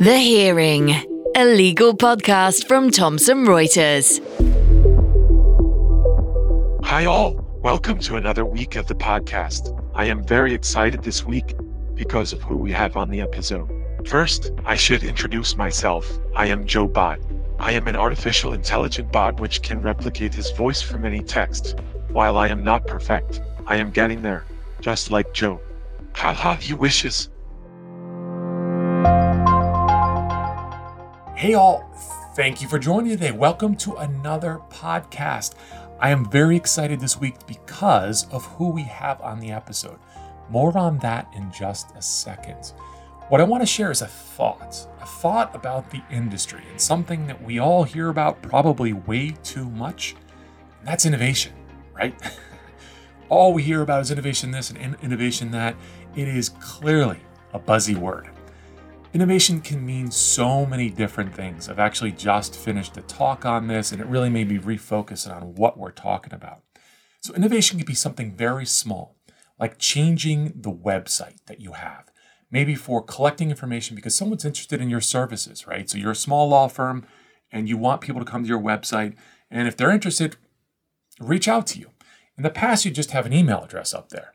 The Hearing, a legal podcast from Thomson Reuters. Hi, all. Welcome to another week of the podcast. I am very excited this week because of who we have on the episode. First, I should introduce myself. I am Joe Bot. I am an artificial intelligent bot which can replicate his voice from any text. While I am not perfect, I am getting there, just like Joe. Haha, he wishes. Hey, all. Thank you for joining today. Welcome to another podcast. I am very excited this week because of who we have on the episode. More on that in just a second. What I want to share is a thought, a thought about the industry and something that we all hear about probably way too much. And that's innovation, right? all we hear about is innovation this and innovation that. It is clearly a buzzy word. Innovation can mean so many different things. I've actually just finished a talk on this, and it really made me refocus on what we're talking about. So, innovation can be something very small, like changing the website that you have, maybe for collecting information because someone's interested in your services, right? So, you're a small law firm and you want people to come to your website, and if they're interested, reach out to you. In the past, you just have an email address up there.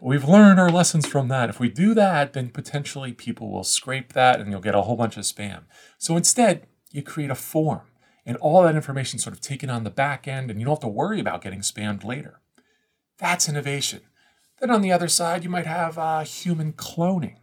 But we've learned our lessons from that. If we do that, then potentially people will scrape that and you'll get a whole bunch of spam. So instead, you create a form and all that information sort of taken on the back end and you don't have to worry about getting spammed later. That's innovation. Then on the other side, you might have uh, human cloning.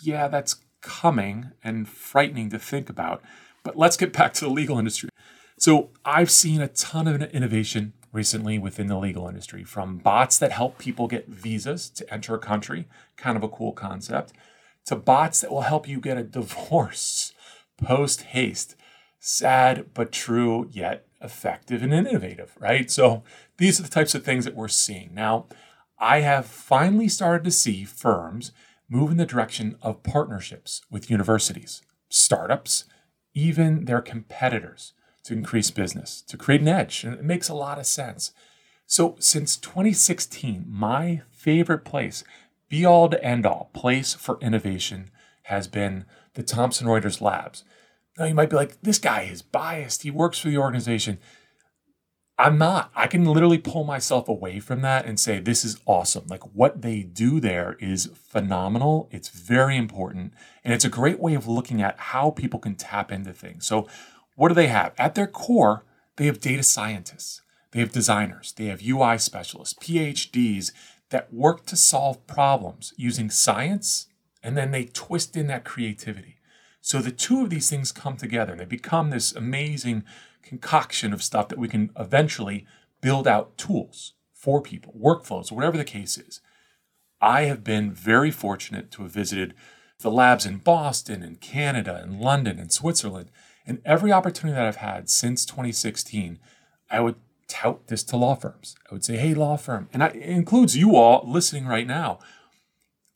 Yeah, that's coming and frightening to think about. But let's get back to the legal industry. So I've seen a ton of innovation recently within the legal industry from bots that help people get visas to enter a country, kind of a cool concept, to bots that will help you get a divorce post haste. Sad but true, yet effective and innovative, right? So these are the types of things that we're seeing. Now, I have finally started to see firms move in the direction of partnerships with universities, startups, even their competitors to increase business, to create an edge. And it makes a lot of sense. So, since 2016, my favorite place, be all to end all place for innovation, has been the Thomson Reuters Labs. Now, you might be like, this guy is biased. He works for the organization. I'm not. I can literally pull myself away from that and say, this is awesome. Like what they do there is phenomenal. It's very important. And it's a great way of looking at how people can tap into things. So, what do they have? At their core, they have data scientists, they have designers, they have UI specialists, PhDs that work to solve problems using science, and then they twist in that creativity. So the two of these things come together and they become this amazing concoction of stuff that we can eventually build out tools for people, workflows, whatever the case is. I have been very fortunate to have visited the labs in Boston and Canada and London and Switzerland and every opportunity that I've had since 2016, I would tout this to law firms. I would say, hey, law firm, and it includes you all listening right now.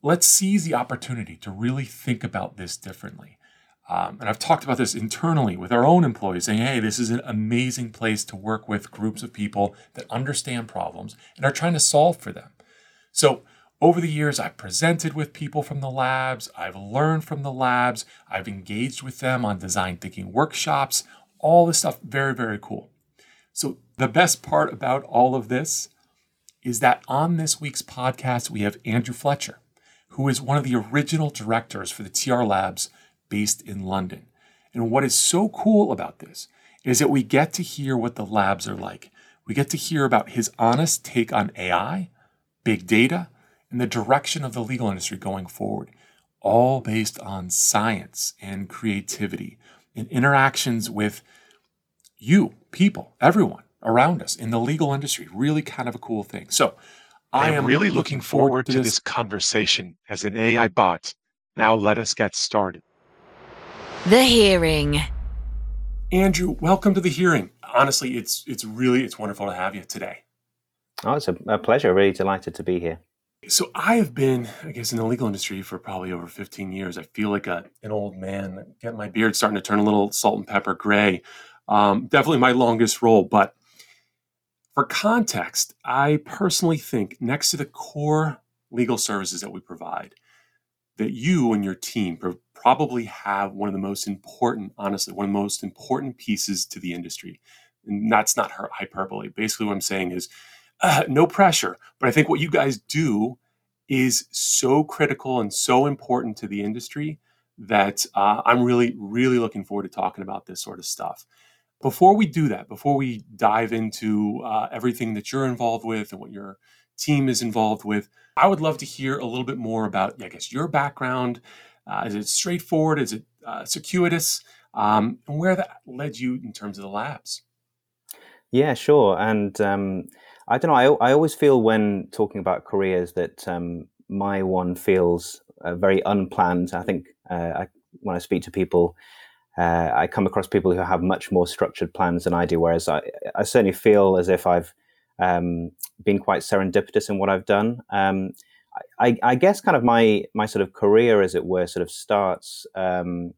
Let's seize the opportunity to really think about this differently. Um, and I've talked about this internally with our own employees, saying, hey, this is an amazing place to work with groups of people that understand problems and are trying to solve for them. So over the years, I've presented with people from the labs, I've learned from the labs, I've engaged with them on design thinking workshops, all this stuff, very, very cool. So, the best part about all of this is that on this week's podcast, we have Andrew Fletcher, who is one of the original directors for the TR Labs based in London. And what is so cool about this is that we get to hear what the labs are like. We get to hear about his honest take on AI, big data, and the direction of the legal industry going forward, all based on science and creativity and interactions with you, people, everyone around us in the legal industry. Really kind of a cool thing. So I, I am really looking forward to this, this conversation as an AI bot. Now let us get started. The hearing. Andrew, welcome to the hearing. Honestly, it's it's really it's wonderful to have you today. Oh, it's a, a pleasure. Really delighted to be here. So I have been, I guess, in the legal industry for probably over 15 years. I feel like a, an old man. Getting my beard starting to turn a little salt and pepper gray. Um, definitely my longest role. But for context, I personally think next to the core legal services that we provide, that you and your team probably have one of the most important, honestly, one of the most important pieces to the industry. And that's not hyperbole. Basically, what I'm saying is uh, no pressure. But I think what you guys do is so critical and so important to the industry that uh, I'm really, really looking forward to talking about this sort of stuff. Before we do that, before we dive into uh, everything that you're involved with and what your team is involved with, I would love to hear a little bit more about, I guess, your background. Uh, is it straightforward? Is it uh, circuitous? Um, and where that led you in terms of the labs? Yeah, sure. And um, I don't know. I, I always feel when talking about careers that um, my one feels uh, very unplanned. I think uh, I, when I speak to people, uh, I come across people who have much more structured plans than I do. Whereas I, I certainly feel as if I've um, been quite serendipitous in what I've done. Um, I, I, guess kind of my my sort of career, as it were, sort of starts um,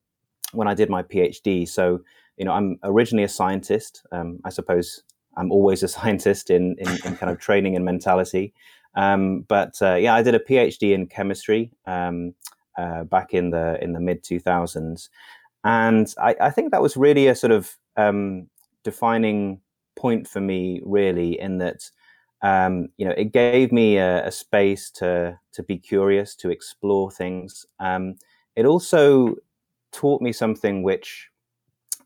when I did my PhD. So you know, I'm originally a scientist. Um, I suppose I'm always a scientist in in, in kind of training and mentality. Um, but uh, yeah, I did a PhD in chemistry um, uh, back in the in the mid 2000s, and I, I, think that was really a sort of um, defining point for me, really, in that um, you know it gave me a, a, space to to be curious, to explore things. Um, it also taught me something which.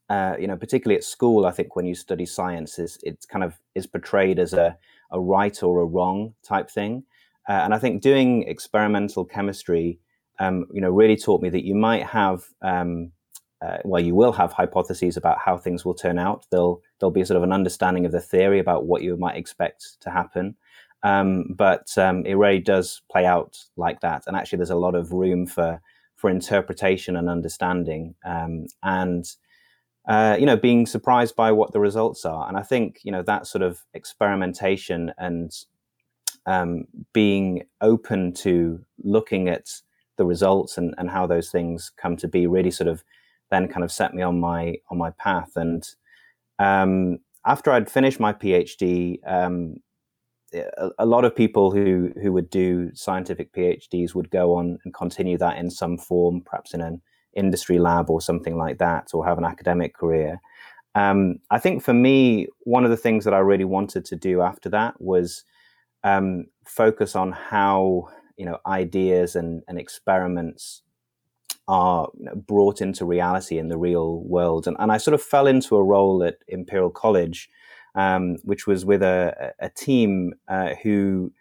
Uh, you know, particularly at school, I think when you study science, is it's kind of is portrayed as a a right or a wrong type thing. Uh, and I think doing experimental chemistry, um, you know, really taught me that you might have, um, uh, well, you will have hypotheses about how things will turn out. There'll there'll be sort of an understanding of the theory about what you might expect to happen. Um, but um, it really does play out like that. And actually, there's a lot of room for for interpretation and understanding. Um, and uh, you know, being surprised by what the results are. And I think, you know, that sort of experimentation and um, being open to looking at the results and, and how those things come to be really sort of then kind of set me on my on my path. And um, after I'd finished my PhD, um, a, a, lot of people who who would do scientific PhDs would go on and continue that in some form, perhaps in an industry lab or something like that, or have an academic career. Um, I think for me, one of the things that I really wanted to do after that was um, focus on how you know ideas and, and experiments are you know, brought into reality in the real world. And, and I sort of fell into a role at Imperial College, um, which was with a, a team uh, who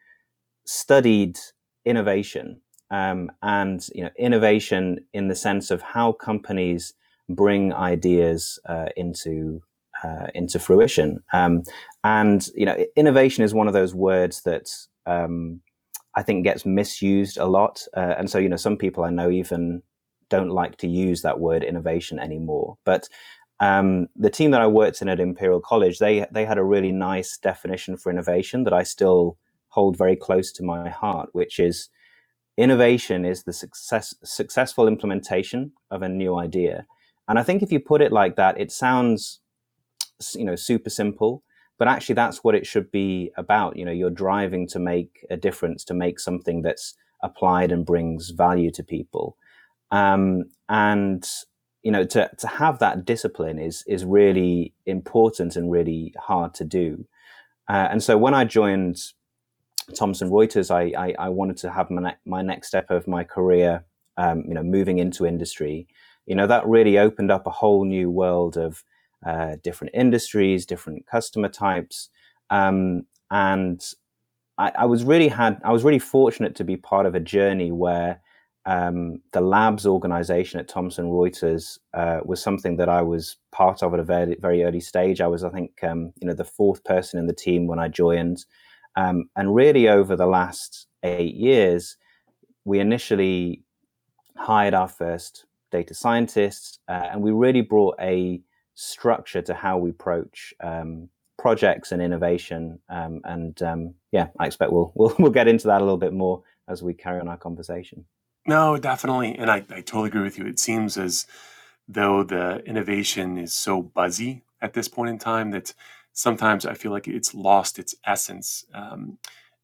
studied innovation um, and you know innovation in the sense of how companies bring ideas uh, into uh, into fruition. Um, and you know, innovation is one of those words that um, I think gets misused a lot. Uh, and so, you know, some people I know even don't like to use that word innovation anymore. But um, the team that I worked in at Imperial College, they they had a really nice definition for innovation that I still hold very close to my heart, which is innovation is the success, successful implementation of a new idea. And I think if you put it like that, it sounds, you know, super simple, but actually that's what it should be about. You know, you're driving to make a difference, to make something that's applied and brings value to people. Um, and you know, to to have that discipline is is really important and really hard to do. Uh, and so when I joined Thomson Reuters, I, I, I wanted to have my, ne- my next step of my career, um, you know, moving into industry. You know, that really opened up a whole new world of uh, different industries, different customer types, um, and I, I, was really had I was really fortunate to be part of a journey where um, the labs organization at Thomson Reuters uh, was something that I was part of at a very very early stage. I was, I think, um, you know, the fourth person in the team when I joined. Um, and really, over the last eight years, we initially hired our first data scientists, uh, and we really brought a structure to how we approach um, projects and innovation. Um, and um, yeah, I expect we'll, we'll we'll get into that a little bit more as we carry on our conversation. No, definitely, and I, I totally agree with you. It seems as though the innovation is so buzzy at this point in time that sometimes I feel like it's lost its essence. Um,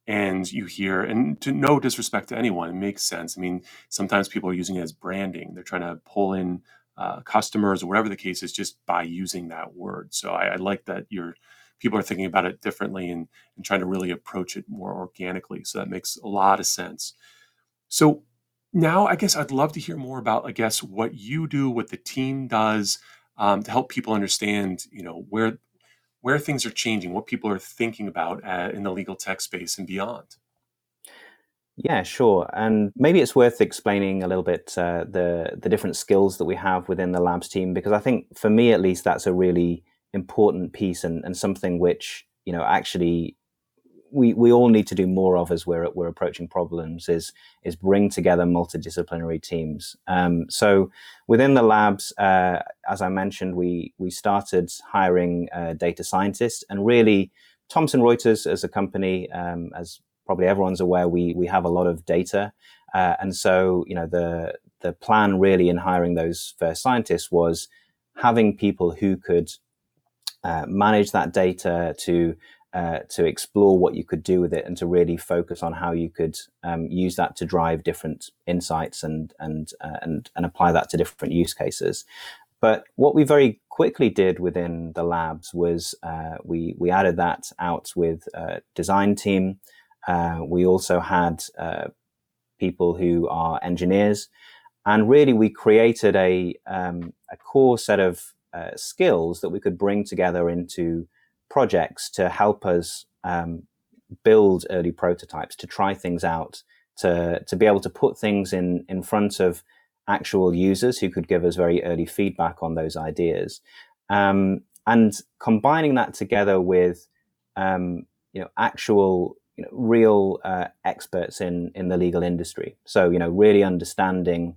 and you hear, and to no disrespect to anyone, it makes sense. I mean, sometimes people are using it as branding. They're trying to pull in uh, customers or whatever the case is just by using that word. So I, I like that you're people are thinking about it differently and, and trying to really approach it more organically. So that makes a lot of sense. So now I guess I'd love to hear more about, I guess, what you do, what the team does um, to help people understand, you know, where where things are changing, what people are thinking about uh, in the legal tech space and beyond. Yeah, sure. And maybe it's worth explaining a little bit uh, the the different skills that we have within the labs team because I think for me at least that's a really important piece and, and something which you know actually we, we all need to do more of as we're we're approaching problems is is bring together multidisciplinary teams. Um, so within the labs, uh, as I mentioned, we we started hiring uh, data scientists, and really Thomson Reuters as a company, um, as probably everyone's aware, we we have a lot of data, uh, and so you know the the plan really in hiring those first scientists was having people who could uh, manage that data to uh, to explore what you could do with it and to really focus on how you could um, use that to drive different insights and and uh, and and apply that to different use cases. But what we very quickly did within the labs was uh, we we added that out with a design team. Uh, we also had uh, people who are engineers, and really we created a um, a core set of skills that we could bring together into projects to help us um, build early prototypes, to try things out, to to be able to put things in in front of actual users who could give us very early feedback on those ideas, um, and combining that together with um, you know actual you know, real uh, experts in in the legal industry. So you know really understanding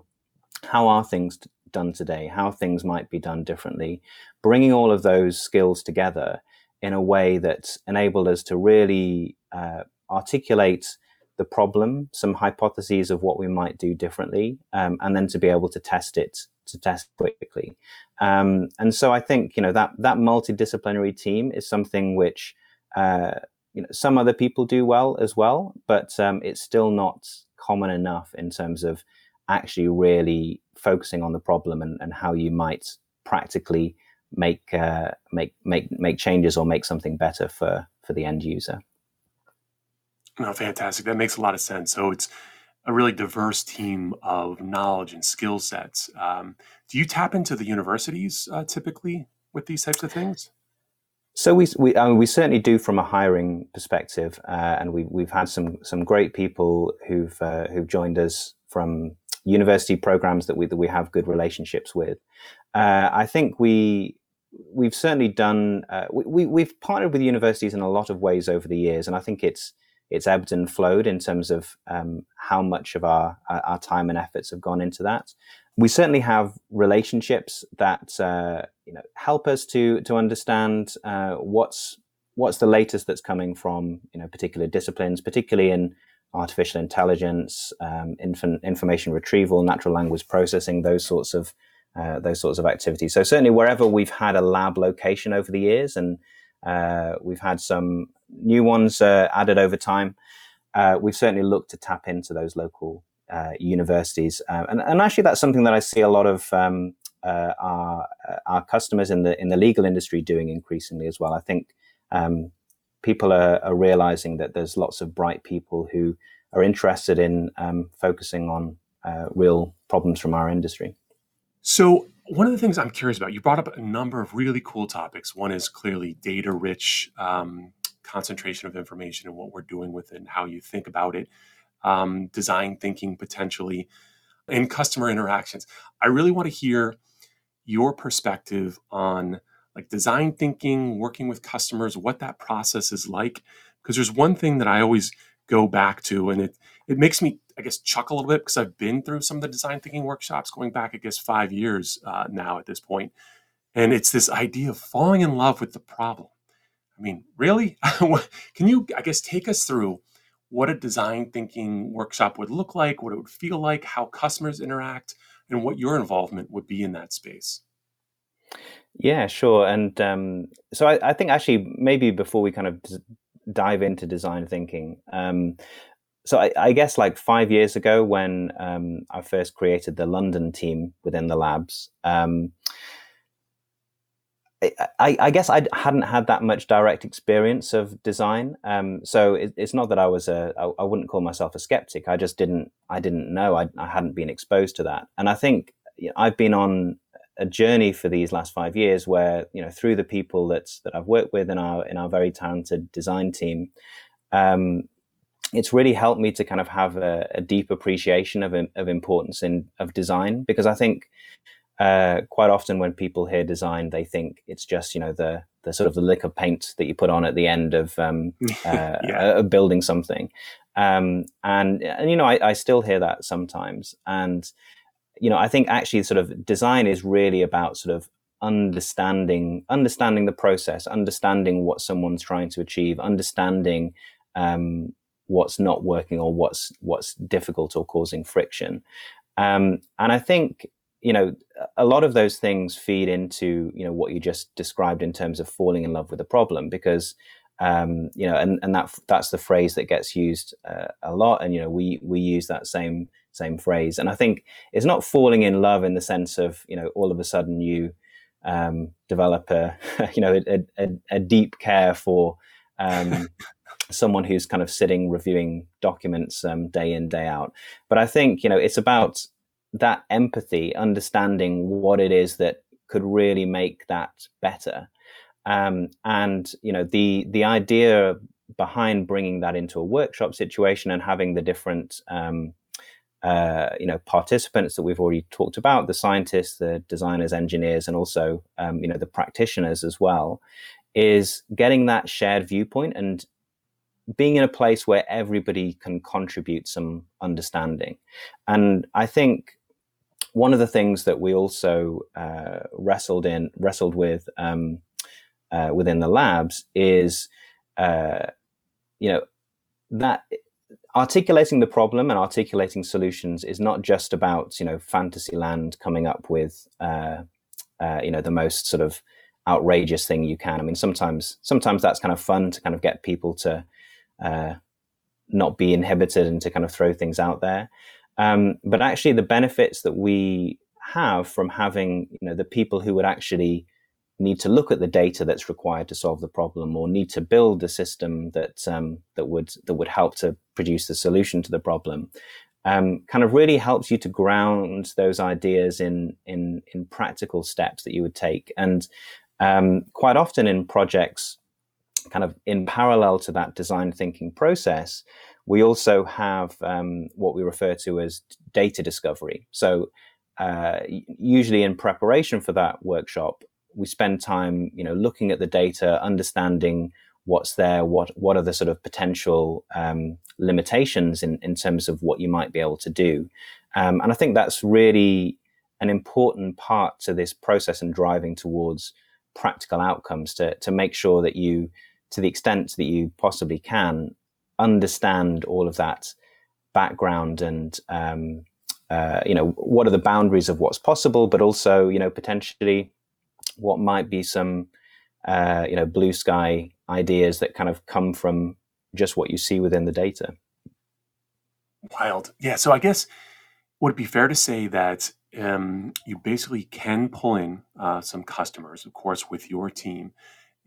how are things done today, how things might be done differently, bringing all of those skills together in a way that enabled us to really uh, articulate the problem, some hypotheses of what we might do differently, um, and then to be able to test it to test quickly. Um, and so I think you know that that multidisciplinary team is something which uh, you know some other people do well as well, but um, it's still not common enough in terms of actually really focusing on the problem and, and how you might practically make uh, make make make changes or make something better for for the end user. No, fantastic. That makes a lot of sense. So it's a really diverse team of knowledge and skill sets. Um, do you tap into the universities uh, typically with these types of things? So we we, I mean, we certainly do from a hiring perspective, uh, and we we've had some some great people who've uh, who've joined us from university programs that we that we have good relationships with. Uh, I think we we've certainly done uh, we, we've partnered with universities in a lot of ways over the years, and I think it's it's ebbed and flowed in terms of um, how much of our our time and efforts have gone into that. We certainly have relationships that uh, you know help us to to understand uh, what's what's the latest that's coming from you know particular disciplines, particularly in artificial intelligence, um, inf- information retrieval, natural language processing, those sorts of uh, those sorts of activities. So certainly wherever we've had a lab location over the years, and uh, we've had some new ones uh, added over time, uh, we've certainly looked to tap into those local uh, universities, and, and, actually that's something that I see a lot of um, our our customers in the in the legal industry doing increasingly as well. I think. Um, people are, are, realizing that there's lots of bright people who are interested in um, focusing on uh, real problems from our industry. So, one of the things I'm curious about, you brought up a number of really cool topics. One is clearly data rich um, concentration of information and what we're doing with it and how you think about it, um, design thinking potentially, and customer interactions. I really want to hear your perspective on like design thinking, working with customers, what that process is like. Because there's one thing that I always go back to, and it it makes me, I guess, chuckle a little bit because I've been through some of the design thinking workshops going back, I guess, five years uh, now at this point, and it's this idea of falling in love with the problem. I mean, really? Can you, I guess, take us through what a design thinking workshop would look like, what it would feel like, how customers interact, and what your involvement would be in that space? Yeah, sure. And um, so I, I, think actually maybe before we kind of dive into design thinking. Um, so I, I, guess like five years ago when um, I first created the London team within the labs, um, I, I, guess I hadn't had that much direct experience of design. Um, so it, it's not that I was a I, I wouldn't call myself a skeptic. I just didn't I didn't know I, I hadn't been exposed to that. And I think you know, I've been on a journey for these last five years where you know through the people that that I've worked with in our in our very talented design team, um, it's really helped me to kind of have a, a deep appreciation of of importance in of design because I think uh, quite often when people hear design, they think it's just you know the the sort of the lick of paint that you put on at the end of um, uh, yeah. building something. Um, and and you know I, I still hear that sometimes, and you know, I think actually sort of design is really about sort of understanding understanding the process, understanding what someone's trying to achieve, understanding um, what's not working or what's what's difficult or causing friction. Um, and I think you know a lot of those things feed into you know what you just described in terms of falling in love with the problem because um, you know and, and that that's the phrase that gets used uh, a lot and you know we we use that same same phrase. And I think it's not falling in love in the sense of you know all of a sudden you um, develop a you know a, a, a deep care for um, someone who's kind of sitting reviewing documents um, day in day out. But I think you know it's about that empathy, understanding what it is that could really make that better. Um, and you know the the idea behind bringing that into a workshop situation and having the different um, uh, you know participants that we've already talked about, the scientists, the designers, engineers, and also um, you know the practitioners as well, is getting that shared viewpoint and being in a place where everybody can contribute some understanding. And I think one of the things that we also uh, wrestled in wrestled with um, uh, within the labs is uh, you know that articulating the problem and articulating solutions is not just about you know fantasyland coming up with uh, uh, you know the most sort of outrageous thing you can. I mean, sometimes sometimes that's kind of fun to kind of get people to uh, not be inhibited and to kind of throw things out there. Um, but actually, the benefits that we have from having you know the people who would actually need to look at the data that's required to solve the problem or need to build a system that um, that would that would help to produce the solution to the problem um, kind of really helps you to ground those ideas in in in practical steps that you would take and um, quite often in projects kind of in parallel to that design thinking process we also have um, what we refer to as data discovery so uh, usually in preparation for that workshop we spend time, you know, looking at the data, understanding what's there, what what are the sort of potential um, limitations in, in terms of what you might be able to do. Um, and I think that's really an important part to this process and driving towards practical outcomes to, to make sure that you, to the extent that you possibly can, understand all of that background and um, uh, you know what are the boundaries of what's possible, but also you know potentially what might be some uh, you know blue sky ideas that kind of come from just what you see within the data. Wild, yeah. So I guess would it be fair to say that um, you basically can pull in uh, some customers, of course, with your team,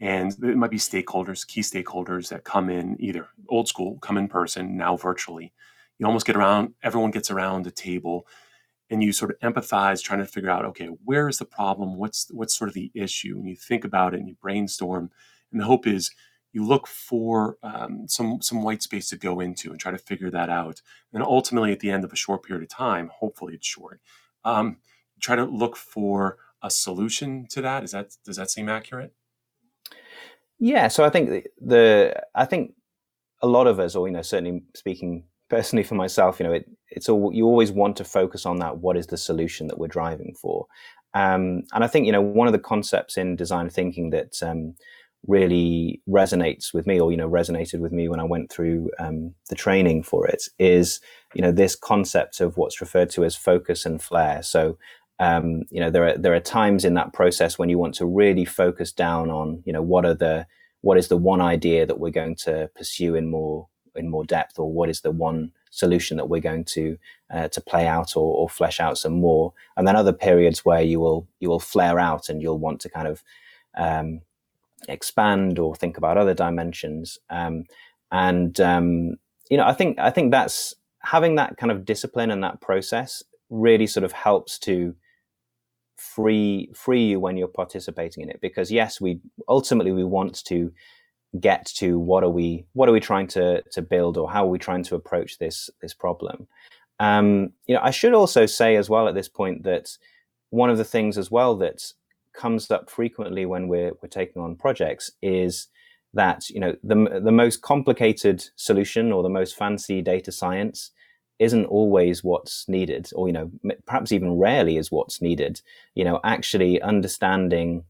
and it might be stakeholders, key stakeholders that come in either old school, come in person, now virtually. You almost get around, everyone gets around the table and you sort of empathize trying to figure out okay where is the problem? What's what's sort of the issue? And you think about it and you brainstorm. And the hope is you look for um, some some white space to go into and try to figure that out. And ultimately at the end of a short period of time hopefully it's short um, try to look for a solution to that. Is that does that seem accurate yeah so i think the, the i think a lot of us or you know certainly speaking personally for myself, you know, it, it's all you always want to focus on that. What is the solution that we're driving for? Um, and I think you know one of the concepts in design thinking that um, really resonates with me, or you know, resonated with me when I went through um, the training for it, is you know this concept of what's referred to as focus and flare. So um, you know there are there are times in that process when you want to really focus down on you know what are the what is the one idea that we're going to pursue in more in more depth, or what is the one solution that we're going to uh, to play out or, or, flesh out some more. And then other periods where you will you will flare out and you'll want to kind of um, expand or think about other dimensions. Um, and um, you know, I think I think that's having that kind of discipline and that process really sort of helps to free free you when you're participating in it. Because yes we ultimately we want to get to what are we what are we trying to to build or how are we trying to approach this this problem. Um, you know i should also say as well at this point that one of the things as well that comes up frequently when we're we're taking on projects is that you know the the most complicated solution or the most fancy data science isn't always what's needed, or you know, perhaps even rarely is what's needed. You know, actually understanding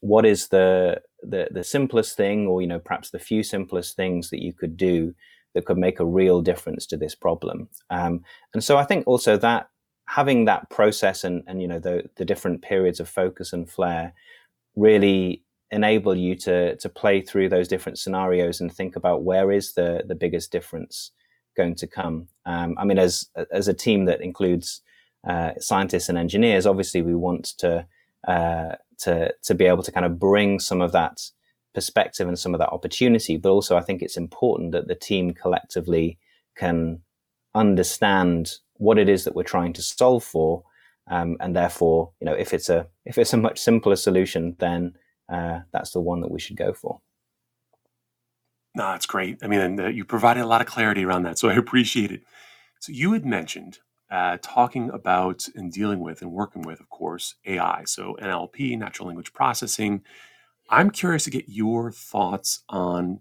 what is the the the simplest thing, or you know, perhaps the few simplest things that you could do that could make a real difference to this problem. Um, and so I think also that having that process and and you know the the different periods of focus and flare really enable you to to play through those different scenarios and think about where is the the biggest difference going to come. Um, I mean, as as a team that includes uh, scientists and engineers, obviously we want to uh, to to be able to kind of bring some of that perspective and some of that opportunity. But also, I think it's important that the team collectively can understand what it is that we're trying to solve for, um, and therefore, you know, if it's a if it's a much simpler solution, then uh, that's the one that we should go for. No, that's great. I mean, uh, you provided a lot of clarity around that, so I appreciate it. So you had mentioned uh, talking about and dealing with and working with, of course, AI, so NLP, natural language processing. I'm curious to get your thoughts on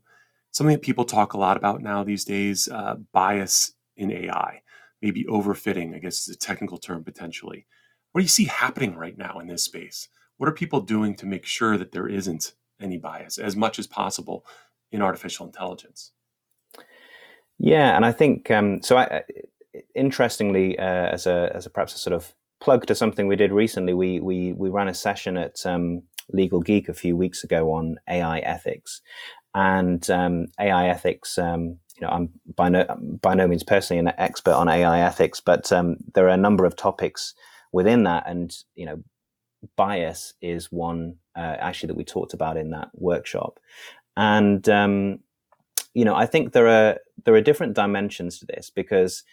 something that people talk a lot about now these days: uh, bias in AI, maybe overfitting. I guess is a technical term potentially. What do you see happening right now in this space? What are people doing to make sure that there isn't any bias as much as possible in artificial intelligence. Yeah, and I think um, so. I, interestingly, uh, as a as a perhaps a sort of plug to something we did recently, we we we ran a session at um, Legal Geek a few weeks ago on AI ethics, and um, AI ethics. Um, you know, I'm by no by no means personally an expert on AI ethics, but um, there are a number of topics within that, and you know, bias is one uh, actually that we talked about in that workshop. And um, you know, I think there are there are different dimensions to this because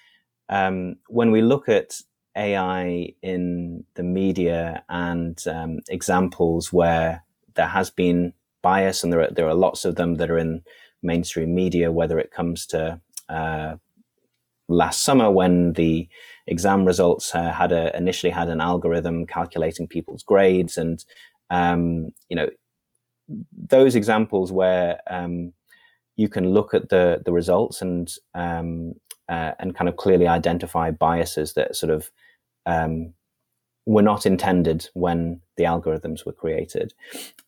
um, when we look at AI in the media and um, examples where there has been bias, and there are there are lots of them that are in mainstream media, whether it comes to uh, last summer when the exam results uh, had a, initially had an algorithm calculating people's grades, and um, you know those examples where um, you can look at the the results and um, uh, and kind of clearly identify biases that sort of um, were not intended when the algorithms were created.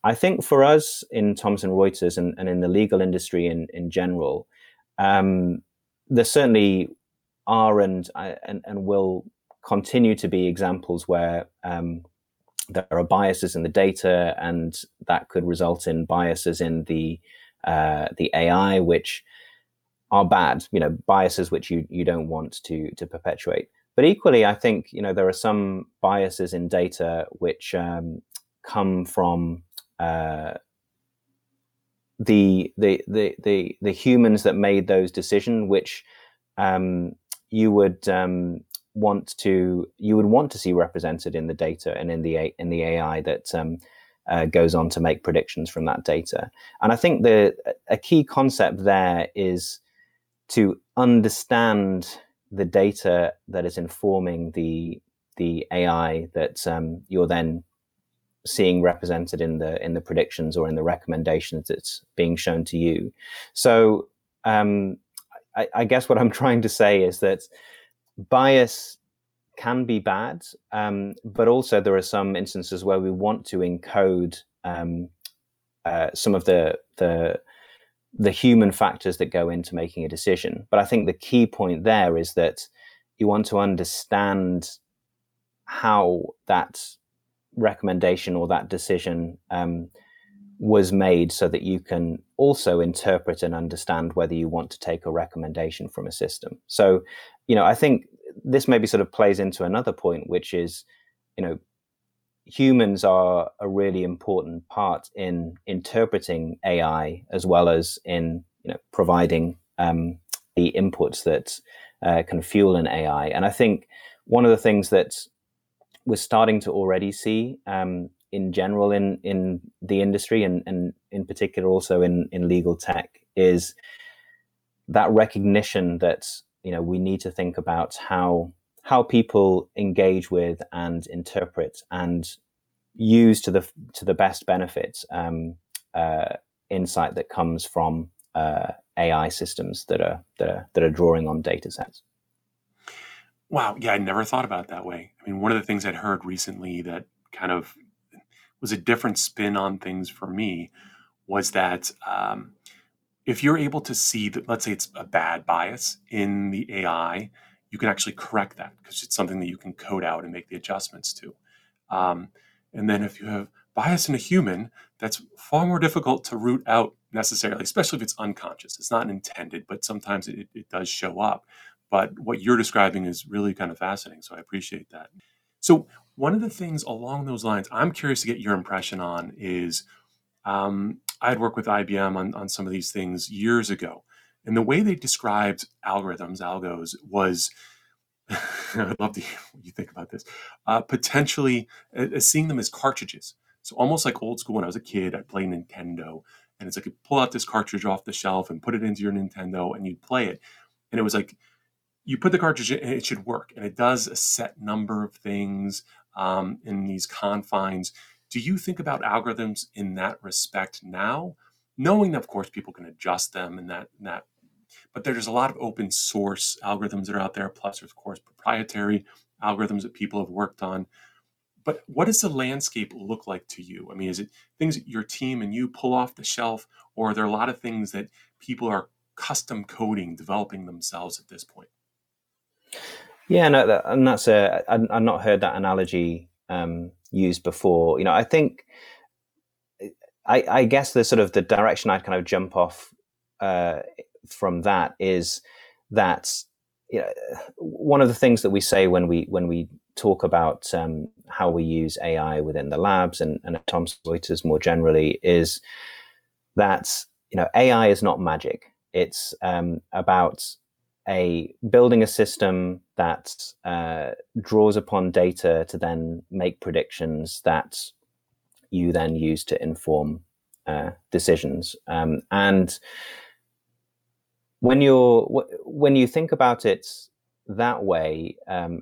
I think for us in Thomson Reuters and, and in the legal industry in in general, um, there certainly are and and and will continue to be examples where um, there are biases in the data, and that could result in biases in the uh, the AI, which are bad. You know, biases which you you don't want to to perpetuate. But equally, I think you know there are some biases in data which um, come from uh, the, the the the the humans that made those decisions, which um, you would um, want to you would want to see represented in the data and in the in the AI that um, uh, goes on to make predictions from that data. And I think the a key concept there is to understand the data that is informing the the AI that um, you're then seeing represented in the in the predictions or in the recommendations that's being shown to you. So um, I, I guess what I'm trying to say is that bias can be bad, um, but also there are some instances where we want to encode um, uh, some of the the the human factors that go into making a decision. But I think the key point there is that you want to understand how that recommendation or that decision um, was made so that you can also interpret and understand whether you want to take a recommendation from a system. So, you know, I think this maybe sort of plays into another point, which is, you know, humans are a really important part in interpreting AI as well as in you know providing um, the inputs that uh, can fuel an AI. And I think one of the things that we're starting to already see um, in general in in the industry and, and in particular also in in legal tech is that recognition that you know we need to think about how how people engage with and interpret and use to the to the best benefit um, uh, insight that comes from uh, AI systems that are that are that are drawing on data sets. Wow, yeah, I never thought about it that way. I mean, one of the things I'd heard recently that kind of was a different spin on things for me was that um, if you're able to see that, let's say it's a bad bias in the AI, you can actually correct that because it's something that you can code out and make the adjustments to. Um, and then if you have bias in a human, that's far more difficult to root out necessarily, especially if it's unconscious. It's not intended, but sometimes it, it does show up. But what you're describing is really kind of fascinating. So I appreciate that. So one of the things along those lines, I'm curious to get your impression on is um, I had worked with IBM on, on some of these things years ago. And the way they described algorithms, algos, was I'd love to hear what you think about this. Uh, potentially uh, seeing them as cartridges. So almost like old school when I was a kid, I'd play Nintendo. And it's like you pull out this cartridge off the shelf and put it into your Nintendo and you'd play it. And it was like you put the cartridge in and it should work. And it does a set number of things um, in these confines. Do you think about algorithms in that respect now? Knowing that, of course, people can adjust them and that, that but there's a lot of open source algorithms that are out there. Plus, of course, proprietary algorithms that people have worked on. But what does the landscape look like to you? I mean, is it things that your team and you pull off the shelf, or are there a lot of things that people are custom coding, developing themselves at this point? Yeah, no, that, and that's a. I've not heard that analogy um, used before. You know, I think, I, I guess the sort of the direction I'd kind of jump off uh, from that is that you know, one of the things that we say when we when we talk about um, how we use AI within the labs and, and at Thomson Reuters more generally is that you know AI is not magic. It's um, about a building a system that uh, draws upon data to then make predictions that you then use to inform uh, decisions. Um, and when you're when you think about it that way, um,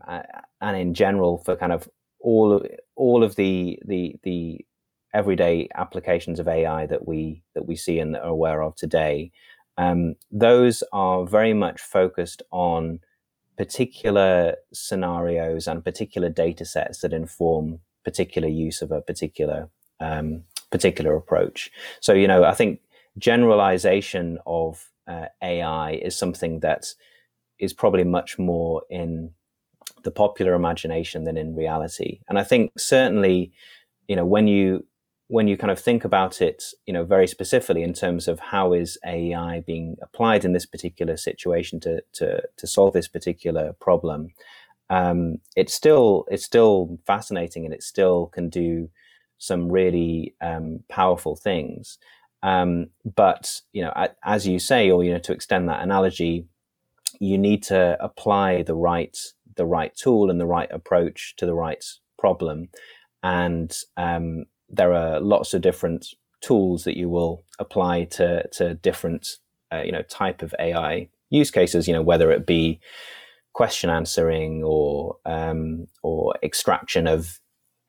and in general for kind of all all of the the the everyday applications of AI that we that we see and that are aware of today, um, those are very much focused on particular scenarios and particular data sets that inform particular use of a particular um, particular approach. So you know, I think generalization of uh, AI is something that is probably much more in the popular imagination than in reality. And I think certainly, you know, when you when you kind of think about it, you know, very specifically in terms of how is AI being applied in this particular situation to to to solve this particular problem, um, it's still it's still fascinating and it still can do some really um, powerful things. Um, but you know, as you say, or you know, to extend that analogy, you need to apply the right the right tool and the right approach to the right problem. And um, there are lots of different tools that you will apply to to different uh, you know type of AI use cases. You know, whether it be question answering or um, or extraction of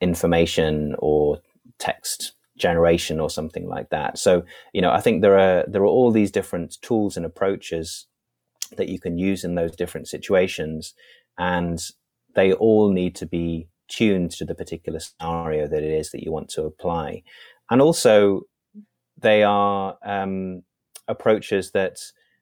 information or text generation or something like that. So, you know, I think there are there are all these different tools and approaches that you can use in those different situations, and they all need to be tuned to the particular scenario that it is that you want to apply. And also, they are um, approaches that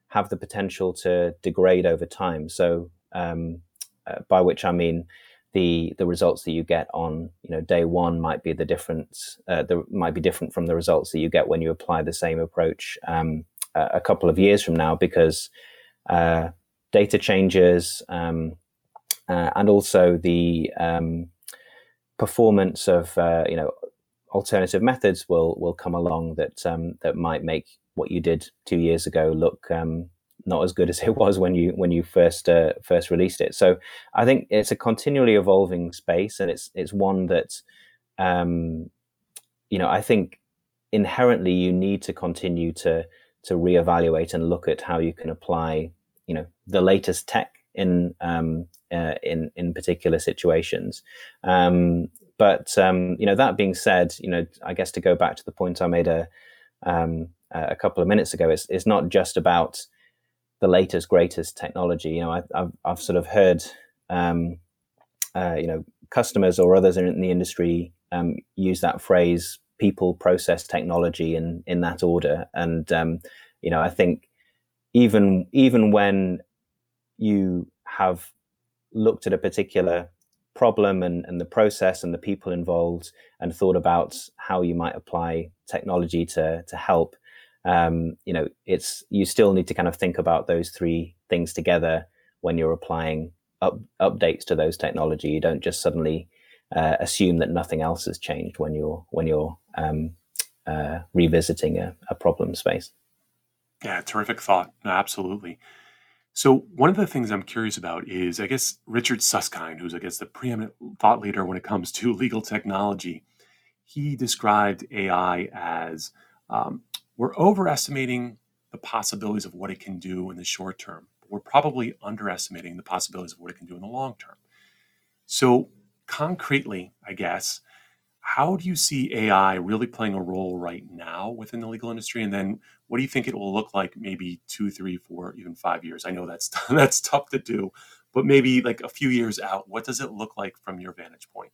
have the potential to degrade over time. So, um, uh, by which I mean the the results that you get on you know day one might be the difference uh, the, might be different from the results that you get when you apply the same approach um, a, a couple of years from now because uh, data changes um, uh, and also the um, performance of uh, you know alternative methods will will come along that um, that might make what you did two years ago look um, not as good as it was when you when you first uh, first released it. So I think it's a continually evolving space, and it's it's one that um, you know I think inherently you need to continue to to reevaluate and look at how you can apply you know the latest tech in um, uh, in in particular situations. Um, but um, you know that being said, you know I guess to go back to the point I made a um, a couple of minutes ago, it's it's not just about the latest greatest technology. You know, I, have I've sort of heard, um, uh, you know, customers or others in the industry um, use that phrase "people, process, technology" in in that order. And um, you know, I think even even when you have looked at a particular problem and, and the process and the people involved and thought about how you might apply technology to to help um, you know, it's you still need to kind of think about those three things together when you're applying up, updates to those technology. You don't just suddenly uh, assume that nothing else has changed when you're when you're um, uh, revisiting a, a, problem space. Yeah, terrific thought. Absolutely. So one of the things I'm curious about is, I guess, Richard Susskind, who's I guess the preeminent thought leader when it comes to legal technology. He described AI as um, we're overestimating the possibilities of what it can do in the short term. But we're probably underestimating the possibilities of what it can do in the long term. So, concretely, I guess, how do you see AI really playing a role right now within the legal industry? And then what do you think it will look like maybe two, three, four, even five years? I know that's that's tough to do, but maybe like a few years out, what does it look like from your vantage point?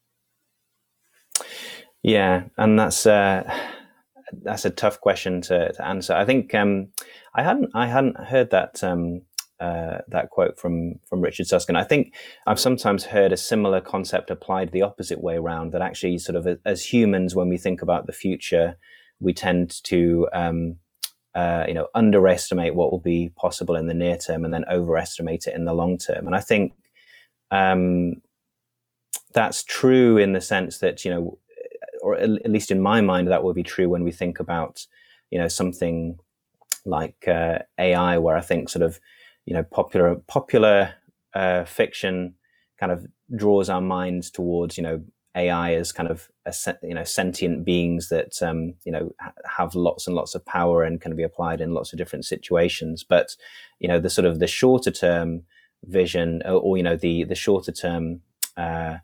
Yeah, and that's uh, that's a tough question to, to answer. I think um, I hadn't I hadn't heard that um, uh, that quote from from Richard Susskind. I think I've sometimes heard a similar concept applied the opposite way around. That actually, sort of as humans, when we think about the future, we tend to um, uh, you know underestimate what will be possible in the near term and then overestimate it in the long term. And I think um, that's true in the sense that you know or at least in my mind, that will be true when we think about, you know, something like uh, AI, where I think sort of, you know, popular popular uh, fiction kind of draws our minds towards, you know, AI as kind of a, you know sentient beings that um, you know have lots and lots of power and can be applied in lots of different situations. But you know, the sort of the shorter term vision, or, or you know, the the shorter term uh,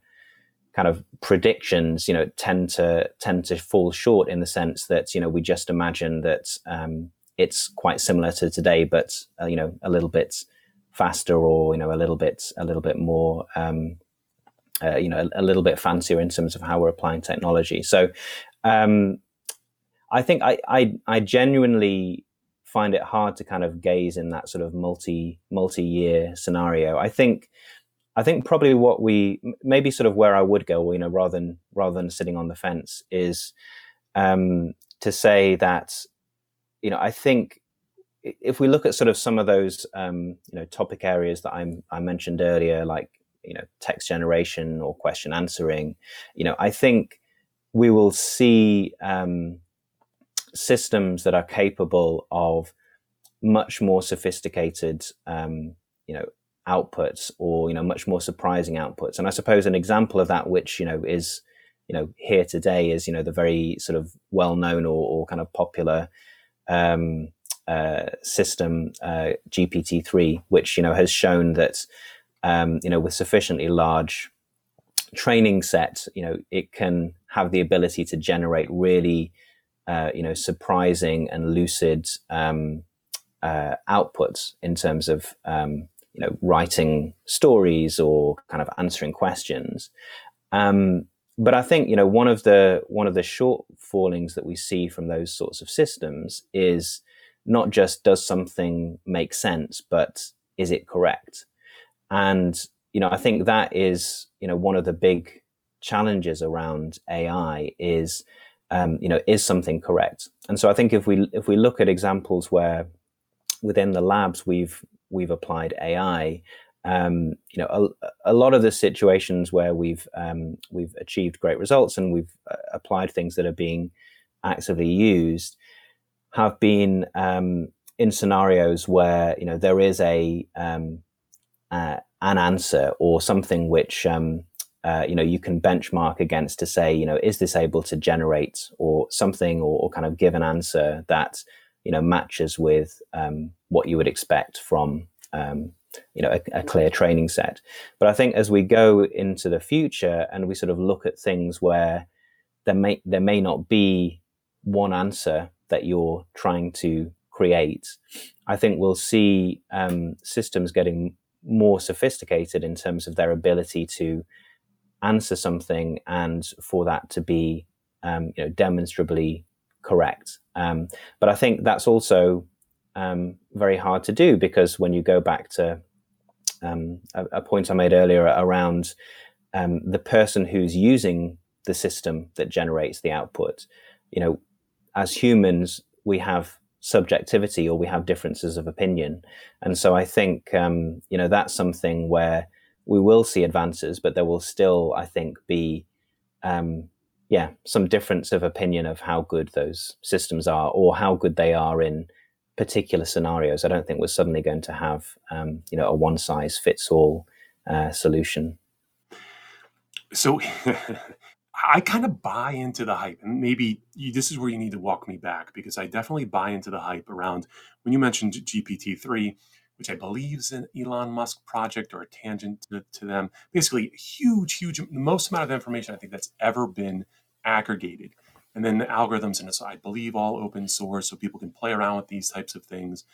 kind of predictions, you know, tend to tend to fall short in the sense that you know we just imagine that um, it's quite similar to today, but uh, you know a little bit faster or you know a little bit a little bit more um, uh, you know a, a, little bit fancier in terms of how we're applying technology. So um, I think I, I I genuinely find it hard to kind of gaze in that sort of multi multi year scenario. I think I think probably what we maybe sort of where I would go, you know, rather than rather than sitting on the fence, is um, to say that you know I think if we look at sort of some of those um, you know topic areas that I'm, I mentioned earlier, like you know text generation or question answering, you know, I think we will see um, systems that are capable of much more sophisticated, um, you know, outputs or you know much more surprising outputs. And i suppose an example of that which you know is you know here today is you know the very sort of well known or, or kind of popular um, uh, system uh, GPT-3 which you know has shown that um, you know with sufficiently large training sets, you know it can have the ability to generate really uh, you know surprising and lucid um, uh, outputs in terms of um, you know, writing stories or kind of answering questions. Um, but I think you know one of the one of the shortfallings that we see from those sorts of systems is not just does something make sense, but is it correct? And you know, I think that is you know one of the big challenges around AI is um, you know is something correct? And so I think if we if we look at examples where within the labs we've we've applied AI, um, you know, a, a, lot of the situations where we've um, we've achieved great results and we've uh, applied things that are being actively used have been um, in scenarios where you know there is a um, uh, an answer or something which um, uh, you know you can benchmark against to say you know is this able to generate or something or, or kind of give an answer that you know matches with um, what you would expect from um, you know a, a, clear training set. But i think as we go into the future and we sort of look at things where there may there may not be one answer that you're trying to create i think we'll see um, systems getting more sophisticated in terms of their ability to answer something and for that to be um, you know demonstrably correct um, but i think that's also um, very hard to do because when you go back to um, a, a, point I made earlier around um, the person who's using the system that generates the output. You know, as humans, we have subjectivity or we have differences of opinion, and so I think um, you know that's something where we will see advances, but there will still, I think, be um, yeah some difference of opinion of how good those systems are or how good they are in particular scenarios. I don't think we're suddenly going to have um, you know a one size fits all uh, solution. So. I kind of buy into the hype, and maybe you, this is where you need to walk me back because I definitely buy into the hype around when you mentioned GPT three, which I believe is an Elon Musk project or a tangent to, to them. Basically, huge, huge, the most amount of information I think that's ever been aggregated and then the algorithms and so I believe all open source, so people can play around with these types of things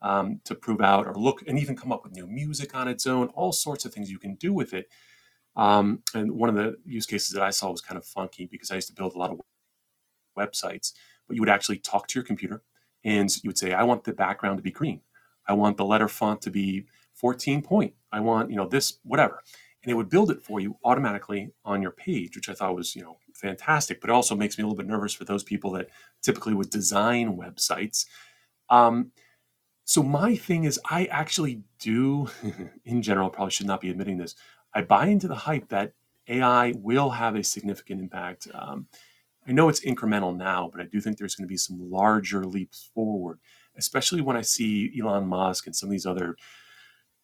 um, to prove out or look and even come up with new music on its own. All sorts of things you can do with it. Um, and one of the use cases that I saw was kind of funky because I used to build a lot of websites, but you would actually talk to your computer and you would say, "I want the background to be green. I want the letter font to be 14 point. I want you know this whatever." and it would build it for you automatically on your page, which I thought was, you know, fantastic. But it also makes me a little bit nervous for those people that typically would design websites. Um, so my thing is, I actually do, in general, probably should not be admitting this. I buy into the hype that AI will have a significant impact. Um, I know it's incremental now, but I do think there's going to be some larger leaps forward, especially when I see Elon Musk and some of these other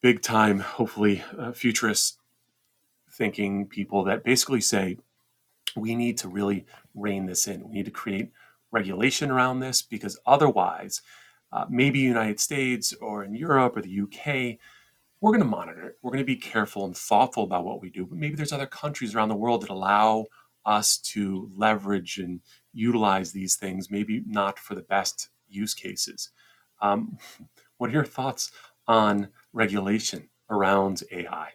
big time, hopefully, uh, futurists thinking people that basically say we need to really rein this in. We need to create regulation around this because otherwise, uh, maybe United States or in Europe or the UK, we're going to monitor it. We're going to be careful and thoughtful about what we do. But maybe there's other countries around the world that allow us to leverage and utilize these things, maybe not for the best use cases. Um, what are your thoughts on regulation around AI?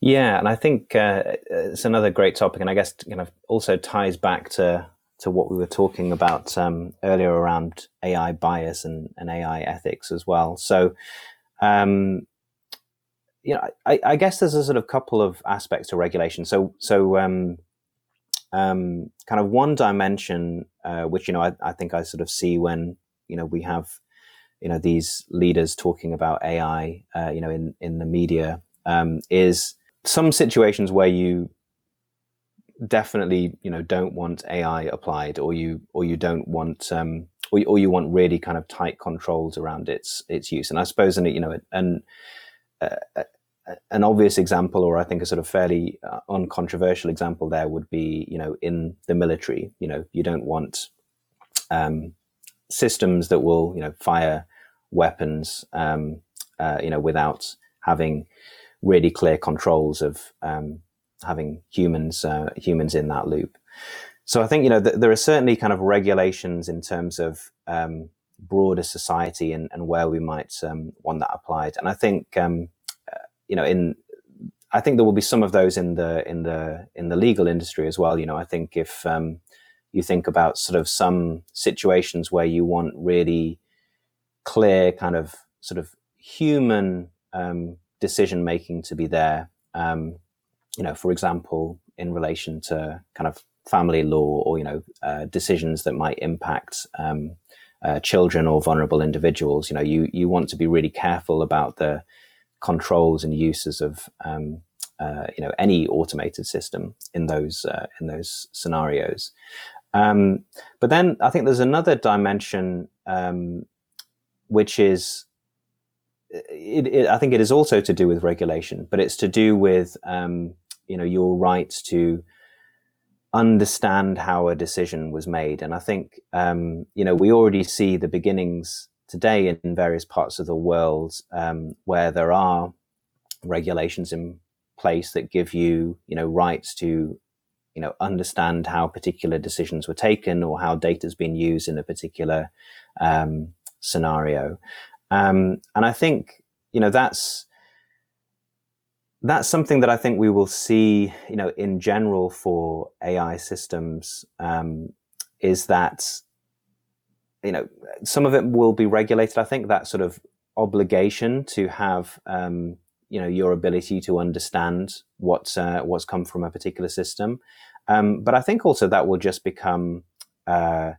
Yeah, and I think uh, it's another great topic, and I guess kind of also ties back to to what we were talking about um, earlier around AI bias and, and AI ethics as well. So, um, you know, I, I, guess there's a sort of couple of aspects to regulation. So, so um, um kind of one dimension, uh, which you know, I, I think I sort of see when you know we have you know these leaders talking about AI, uh, you know, in in the media, um, is some situations where you definitely you know don't want AI applied, or you or you don't want um, or, or you want really kind of tight controls around its its use. And I suppose, and you know, an uh, an obvious example, or I think a sort of fairly uh, uncontroversial example, there would be you know in the military. You know, you don't want um, systems that will you know fire weapons, um, uh, you know, without having really clear controls of um, having humans uh, humans in that loop. So I think you know th- there are certainly kind of regulations in terms of um, broader society and, and, where we might um, want that applied. And I think um, uh, you know in I think there will be some of those in the in the in the legal industry as well. You know, I think if um, you think about sort of some situations where you want really clear kind of sort of human um, decision making to be there. Um, you know, for example, in relation to kind of family law or you know uh, decisions that might impact um, uh, children or vulnerable individuals. You know, you you want to be really careful about the controls and uses of um, uh, you know any automated system in those uh, in those scenarios. Um, but then I think there's another dimension um, which is it, it, I think it is also to do with regulation, but it's to do with um, you know your rights to understand how a decision was made. And I think um, you know we already see the beginnings today in various parts of the world um, where there are regulations in place that give you you know rights to you know understand how particular decisions were taken or how data has been used in a particular um, scenario. Um, and I think you know that's that's something that I think we will see, you know, in general for AI systems, um, is that, you know, some of it will be regulated. I think that sort of obligation to have, um, you know, your ability to understand what's uh, what's come from a particular system, um, but I think also that will just become, uh,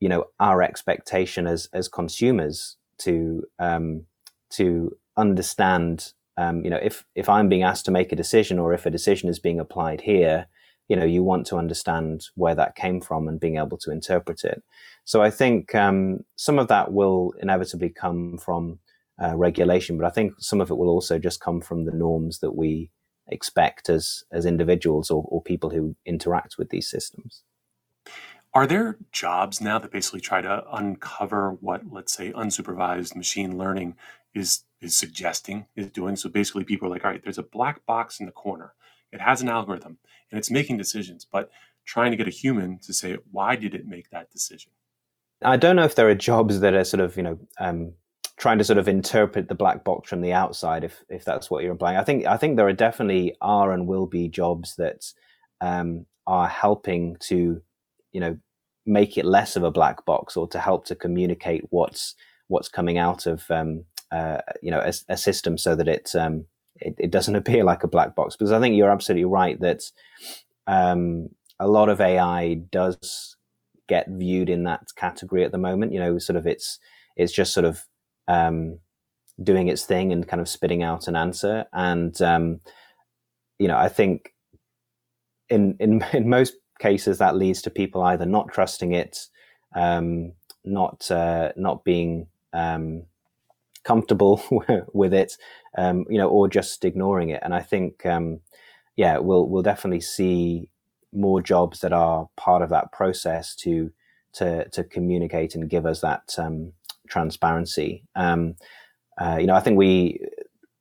you know, our expectation as as consumers to um, to understand um, you know, if if I'm being asked to make a decision, or if a decision is being applied here, you know, you want to understand where that came from and being able to interpret it. So I think um, some of that will inevitably come from uh, regulation, but I think some of it will also just come from the norms that we expect as as individuals or, or people who interact with these systems. Are there jobs now that basically try to uncover what, let's say, unsupervised machine learning is is suggesting is doing. So basically, people are like, all right, there's a black box in the corner. It has an algorithm and it's making decisions, but trying to get a human to say why did it make that decision. I don't know if there are jobs that are sort of you know um, trying to sort of interpret the black box from the outside, if if that's what you're implying. I think I think there are definitely are and will be jobs that um, are helping to you know make it less of a black box or to help to communicate what's what's coming out of um, uh, you know a, a, system so that it, um, it, it doesn't appear like a black box. Because I think you're absolutely right that um, a lot of AI does get viewed in that category at the moment. You know, sort of it's it's just sort of um, doing its thing and kind of spitting out an answer. And um, you know, I think in in in most cases that leads to people either not trusting it, um, not uh, not being um, comfortable with it, um, you know, or just ignoring it. And I think, um, yeah, we'll we'll definitely see more jobs that are part of that process to to to communicate and give us that um, transparency. Um, uh, you know, I think we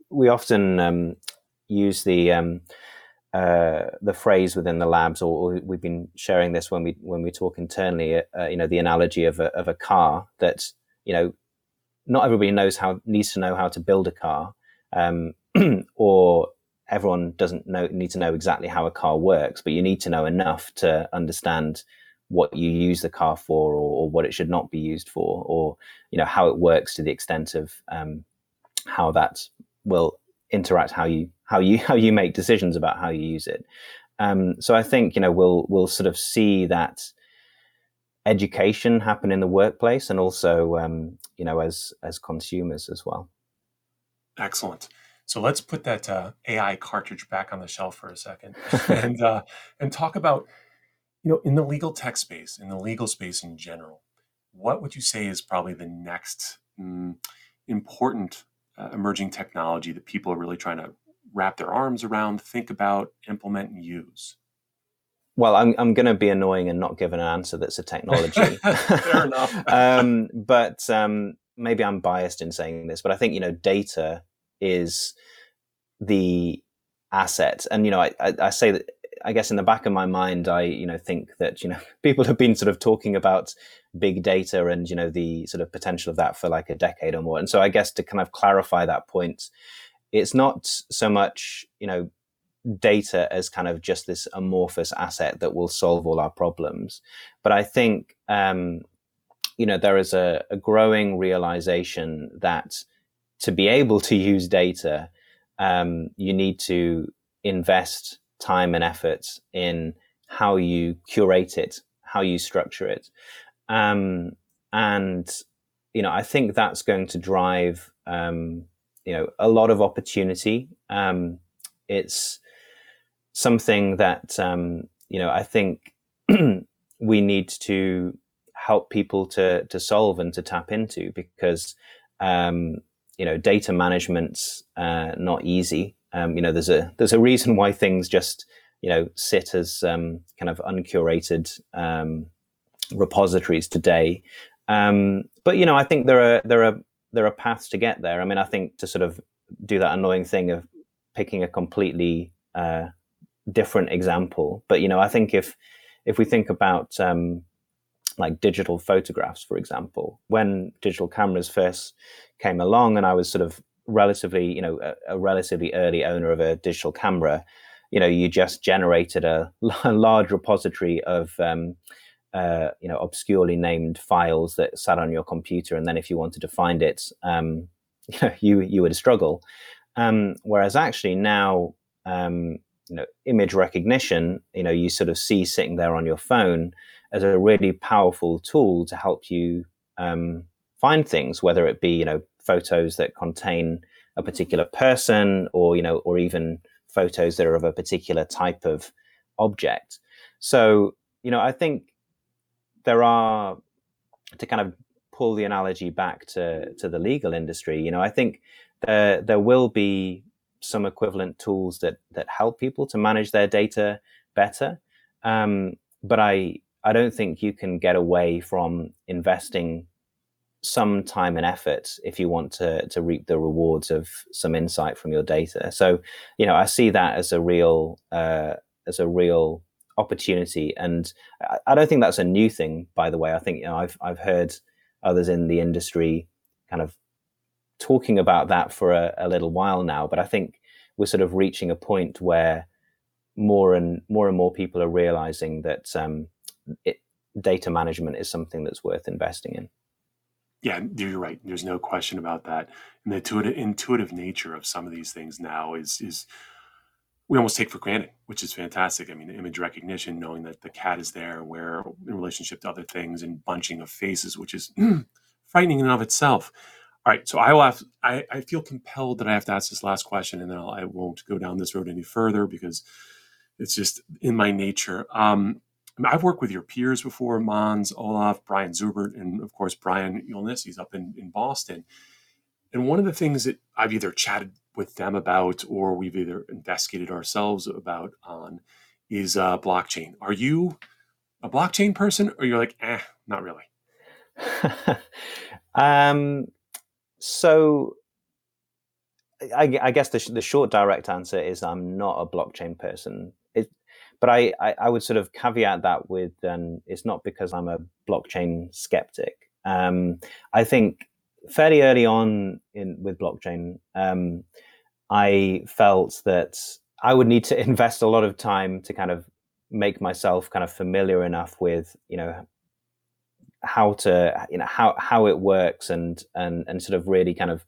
we often um, use the um, uh, the phrase within the labs, or, or, we've been sharing this when we when we talk internally. Uh, you know, the analogy of a, of a car that you know not everybody knows how needs to know how to build a car, um, or everyone doesn't know need to know exactly how a car works, but you need to know enough to understand what you use the car for, or, or what it should not be used for, or you know how it works to the extent of um, how that will interact how you how you how you make decisions about how you use it. Um, so I think you know we'll we'll sort of see that education happen in the workplace and also um, you know as as consumers as well. Excellent. So let's put that uh, ai cartridge back on the shelf for a second and uh, and talk about you know in the legal tech space in the legal space in general what would you say is probably the next mm, important uh, emerging technology that people are really trying to wrap their arms around think about implement and use well, I'm I'm going to be annoying and not give an answer that's a technology. Fair enough. um, but um, maybe I'm biased in saying this, but I think you know data is the asset, and you know I, I, I say that I guess in the back of my mind, I you know think that you know people have been sort of talking about big data and you know the sort of potential of that for like a decade or more, and so I guess to kind of clarify that point, it's not so much you know data as kind of just this amorphous asset that will solve all our problems. But I think, um, you know, there is a, a, growing realization that to be able to use data, um, you need to invest time and effort in how you curate it, how you structure it. Um, and, you know, I think that's going to drive, um, you know, a lot of opportunity. Um, it's something that, um, you know, I think we need to help people to, to solve and to tap into because, um, you know, data management's uh, not easy. Um, you know, there's a there's a reason why things just you know sit as um, kind of uncurated um, repositories today. Um, but you know, I think there are there are there are paths to get there. I mean, I think to sort of do that annoying thing of picking a completely uh, different example. But you know, I think if if we think about um, like digital photographs, for example, when digital cameras first came along, and I was sort of relatively, you know, a, a relatively early owner of a digital camera, you know, you just generated a, a large repository of um, uh, you know obscurely named files that sat on your computer, and then if you wanted to find it, um, you you would struggle. Um, whereas actually now, um, you know, image recognition, you know, you sort of see sitting there on your phone as a really powerful tool to help you um, find things, whether it be you know photos that contain a particular person, or you know, or even photos that are of a particular type of object. So you know, I think there are to kind of pull the analogy back to to the legal industry. You know, I think there there will be some equivalent tools that that help people to manage their data better. Um, but I I don't think you can get away from investing some time and effort if you want to to reap the rewards of some insight from your data. So, you know, I see that as a real uh, as a real opportunity. And I, I don't think that's a new thing, by the way. I think you know I've I've heard others in the industry kind of talking about that for a, a little while now. But I think we're sort of reaching a point where more and more and more people are realizing that um, it, data management is something that's worth investing in. Yeah, you're right. There's no question about that. And the intuitive, intuitive nature of some of these things now is is we almost take for granted, which is fantastic. I mean, image recognition, knowing that the cat is there, where in relationship to other things, and bunching of faces, which is frightening in and of itself. All right, so I will have. I, I feel compelled that I have to ask this last question, and then I'll, I will not go down this road any further because it's just in my nature. Um, I've worked with your peers before, Mons, Olaf, Brian Zubert, and of course Brian Ulicny. He's up in, in Boston. And one of the things that I've either chatted with them about or we've either investigated ourselves about on is uh, blockchain. Are you a blockchain person or you're like, eh, not really? um, so I, I, guess the, the short direct answer is I'm not a blockchain person. It, but I, I, I, would sort of caveat that with um, it's not because I'm a blockchain skeptic. Um, I think fairly early on in with blockchain, um, I felt that I would need to invest a lot of time to kind of make myself kind of familiar enough with you know how to you know how how it works and and and sort of really kind of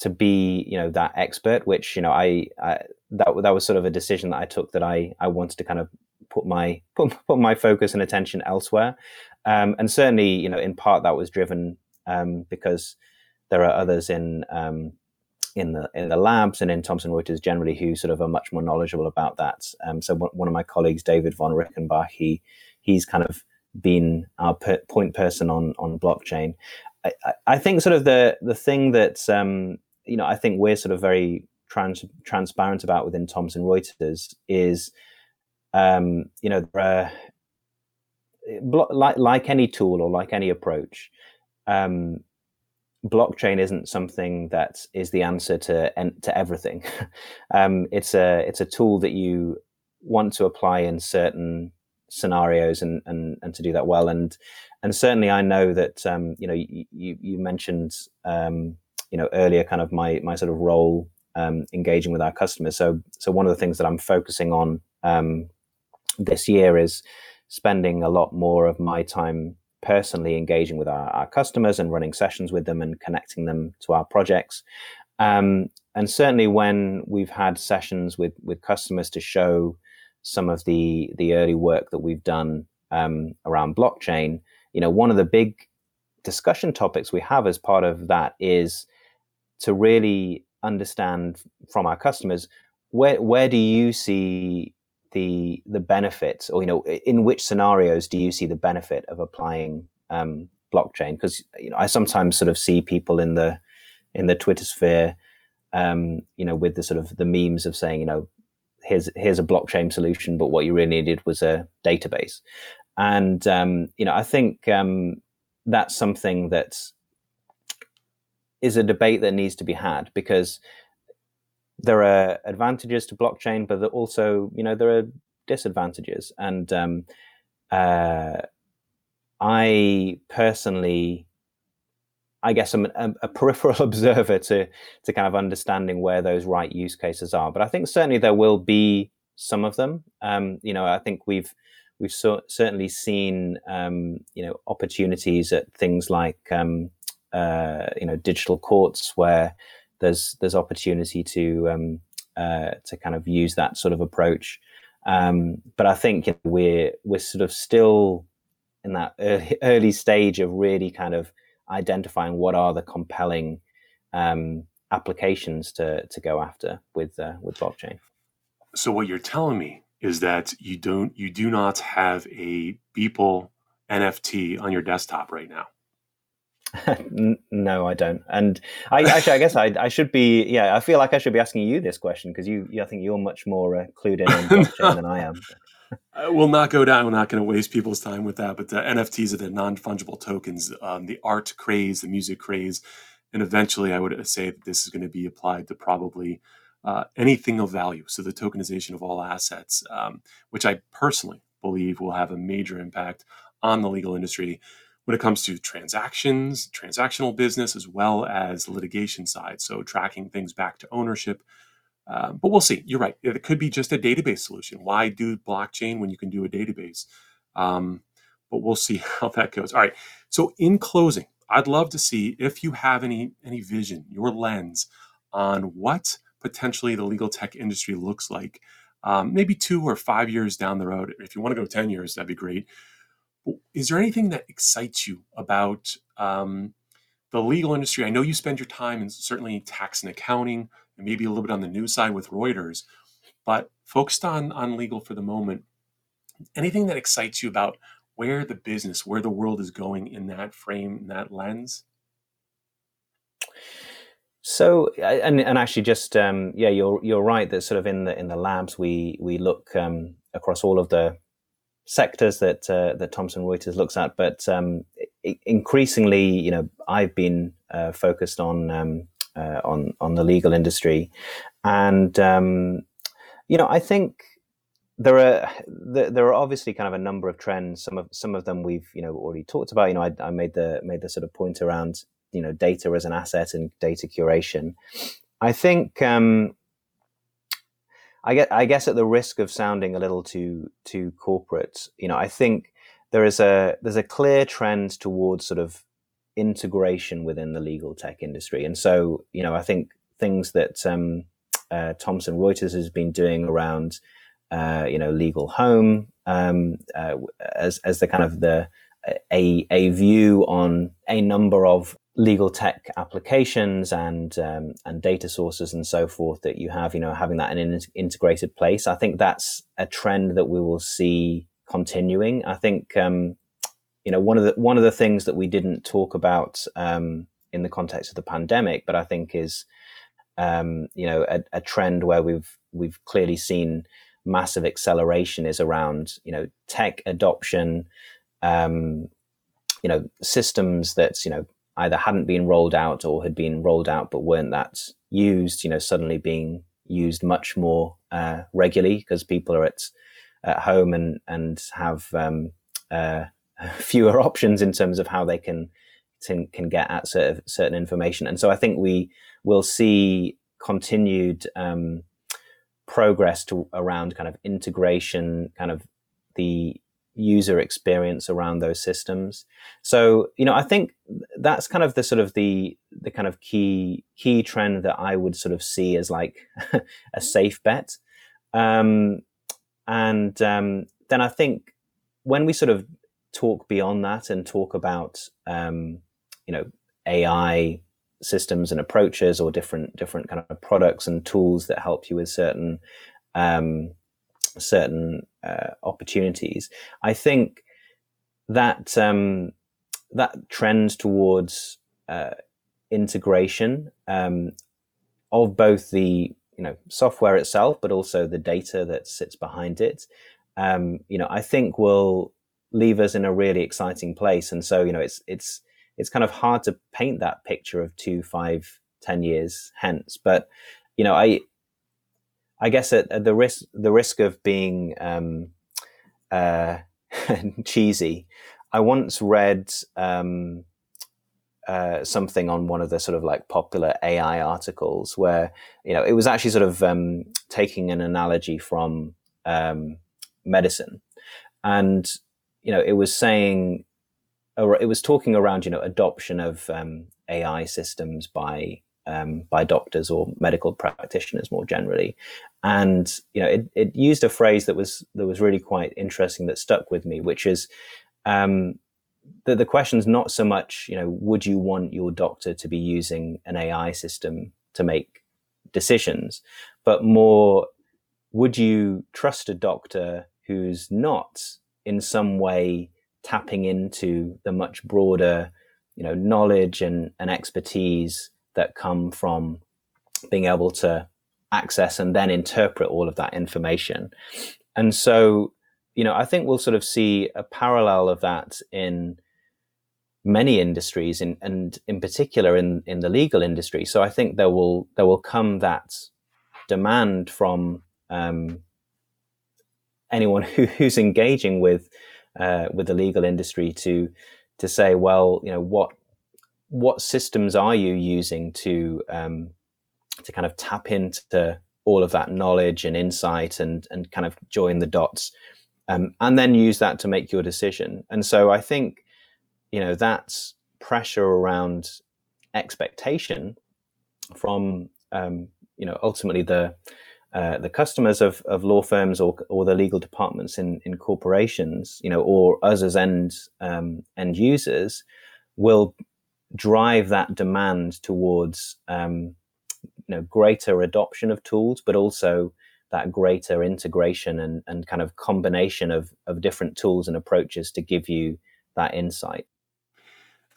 to be you know that expert which you know I, I that that was sort of a decision that I took that I I wanted to kind of put my put, put my focus and attention elsewhere um, and certainly you know in part that was driven um, because there are others in um, in the in the labs and in Thomson Reuters generally who sort of are much more knowledgeable about that. Um, so one of my colleagues, David von Rickenbach, he he's kind of been our per- point person on on blockchain. I, I, think sort of the the thing that um, you know I think we're sort of very trans- transparent about within Thomson Reuters is um, you know uh, like like any tool or like any approach. Um, blockchain isn't something that is the answer to to everything. um, it's a it's a tool that you want to apply in certain scenarios and and and to do that well. And and certainly, I know that um, you know you you mentioned um, you know earlier kind of my my sort of role um, engaging with our customers. So so one of the things that I'm focusing on um, this year is spending a lot more of my time personally engaging with our, our, customers and running sessions with them and connecting them to our projects. Um, and certainly when we've had sessions with with customers to show some of the the early work that we've done um, around blockchain, you know, one of the big discussion topics we have as part of that is to really understand from our customers where where do you see the the benefits or you know in which scenarios do you see the benefit of applying um, blockchain? Because you know I sometimes sort of see people in the in the Twitter sphere um, you know with the sort of the memes of saying you know here's here's a blockchain solution but what you really needed was a database and um, you know I think um, that's something that is a debate that needs to be had because there are advantages to blockchain, but also, you know, there are disadvantages. And um, uh, I personally, I guess I'm a, a, peripheral observer to to kind of understanding where those right use cases are. But I think certainly there will be some of them. Um, you know, I think we've we've so, certainly seen um, you know opportunities at things like um, uh, you know digital courts where there's there's opportunity to um, uh, to kind of use that sort of approach. Um, but I think you know, we're we're sort of still in that early, early stage of really kind of identifying what are the compelling um, applications to to go after with uh, with blockchain. So what you're telling me is that you don't you do not have a Beeple NFT on your desktop right now. no, I don't. And I actually, I guess I, I should be. Yeah, I feel like I should be asking you this question because you, you, I think you're much more uh, clued in on blockchain than I am. We'll not go down. We're not going to waste people's time with that. But the NFTs are the non fungible tokens, um, the art craze, the music craze, and eventually, I would say that this is going to be applied to probably uh, anything of value. So the tokenization of all assets, um, which I personally believe will have a major impact on the legal industry when it comes to transactions, transactional business, as well as litigation side. So tracking things back to ownership. Uh, but we'll see. You're right. It could be just a database solution. Why do blockchain when you can do a database? Um, but we'll see how that goes. All right. So in closing, I'd love to see if you have any any vision, your lens on what potentially the legal tech industry looks like. Um, maybe two or five years down the road. If you want to go 10 years, that'd be great is there anything that excites you about um, the legal industry? I know you spend your time in certainly tax and accounting, and maybe a little bit on the news side with Reuters, but focused on on legal for the moment. Anything that excites you about where the business, where the world is going in that frame, in that lens? So, and, and actually, just um, yeah, you're you're right that sort of in the in the labs we we look um, across all of the sectors that uh, that Thomson Reuters looks at, but um, increasingly, you know, I've been uh, focused on um, uh, on on the legal industry, and um, you know, I think there are there are obviously kind of a number of trends. Some of some of them we've you know already talked about. You know, I, I made the made the sort of point around you know data as an asset and data curation. I think um, I get, I guess, at the risk of sounding a little too too corporate, you know, I think there is a there's a clear trend towards sort of integration within the legal tech industry, and so you know, I think things that um, uh, Thomson Reuters has been doing around, uh, you know, legal home um, uh, as as the kind of the a a view on a number of legal tech applications and um, and data sources and so forth that you have, you know, having that in an integrated place. I think that's a trend that we will see continuing. I think, um, you know, one of the one of the things that we didn't talk about um, in the context of the pandemic, but I think is, um, you know, a, a, trend where we've we've clearly seen massive acceleration is around, you know, tech adoption. Um, you know, systems that you know either hadn't been rolled out or had been rolled out but weren't that used, you know, suddenly being used much more uh, regularly because people are at at home and and have um, uh, fewer options in terms of how they can can, can get at certain, certain information. And so I think we will see continued um, progress to around kind of integration, kind of the user experience around those systems. So, you know, I think that's kind of the sort of the the kind of key key trend that I would sort of see as like a safe bet. Um, and um, then I think when we sort of talk beyond that and talk about um, you know AI systems and approaches or different different kind of products and tools that help you with certain um, certain uh, opportunities. I think that um, that trend towards uh, integration um, of both the you know software itself, but also the data that sits behind it, um, you know, I think will leave us in a really exciting place. And so, you know, it's it's it's kind of hard to paint that picture of two, five, ten years hence. But you know, I I guess at, at the risk the risk of being um, uh, cheesy, I once read um, uh, something on one of the sort of like popular AI articles where you know it was actually sort of um, taking an analogy from um, medicine, and you know it was saying or it was talking around you know adoption of um, AI systems by um, by doctors or medical practitioners more generally. And you know, it, it used a phrase that was that was really quite interesting that stuck with me, which is um, the the question's not so much you know would you want your doctor to be using an AI system to make decisions, but more would you trust a doctor who's not in some way tapping into the much broader you know knowledge and, and expertise that come from being able to access and then interpret all of that information. And so, you know, I think we'll sort of see a parallel of that in many industries in, and in particular in, in the legal industry. So I think there will there will come that demand from um, anyone who, who's engaging with uh, with the legal industry to to say, well, you know, what what systems are you using to um, to kind of tap into all of that knowledge and insight and and kind of join the dots um, and then use that to make your decision? And so i think you know that's pressure around expectation from um, you know ultimately the uh, the customers of, of law firms or, or the legal departments in, in corporations, you know, or us as end um, end users, will drive that demand towards um, you know greater adoption of tools, but also that greater integration and, and kind of combination of, of different tools and approaches to give you that insight.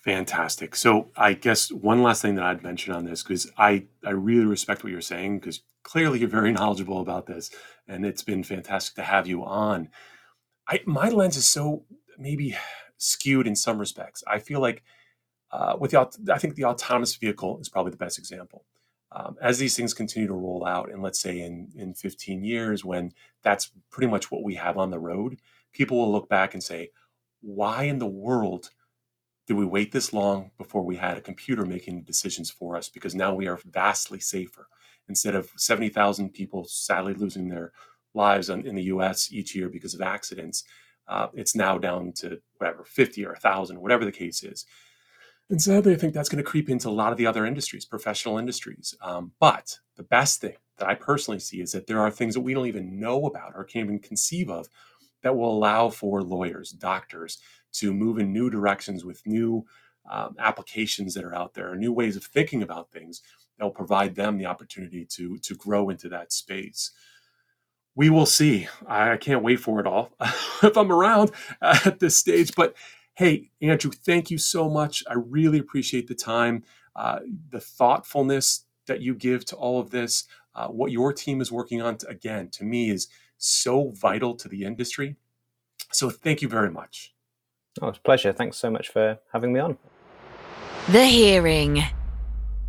Fantastic. So I guess one last thing that I'd mention on this, because I, I really respect what you're saying, because clearly you're very knowledgeable about this, and it's been fantastic to have you on. I, my lens is so maybe skewed in some respects. I feel like uh, with the, I think the autonomous vehicle is probably the best example. Um, as these things continue to roll out, and let's say in, in 15 years, when that's pretty much what we have on the road, people will look back and say, why in the world did we wait this long before we had a computer making decisions for us? Because now we are vastly safer. Instead of 70,000 people sadly losing their lives in the US each year because of accidents, uh, it's now down to whatever, 50 or 1,000, whatever the case is. And sadly, I think that's going to creep into a lot of the other industries, professional industries. Um, but the best thing that I personally see is that there are things that we don't even know about or can't even conceive of that will allow for lawyers, doctors to move in new directions with new um, applications that are out there, new ways of thinking about things that will provide them the opportunity to to grow into that space. We will see. I can't wait for it all if I'm around at this stage, but Hey, Andrew, thank you so much. I really appreciate the time, uh, the thoughtfulness that you give to all of this. Uh, what your team is working on, to, again, to me is so vital to the industry. So thank you very much. Oh, it's a pleasure. Thanks so much for having me on. The Hearing.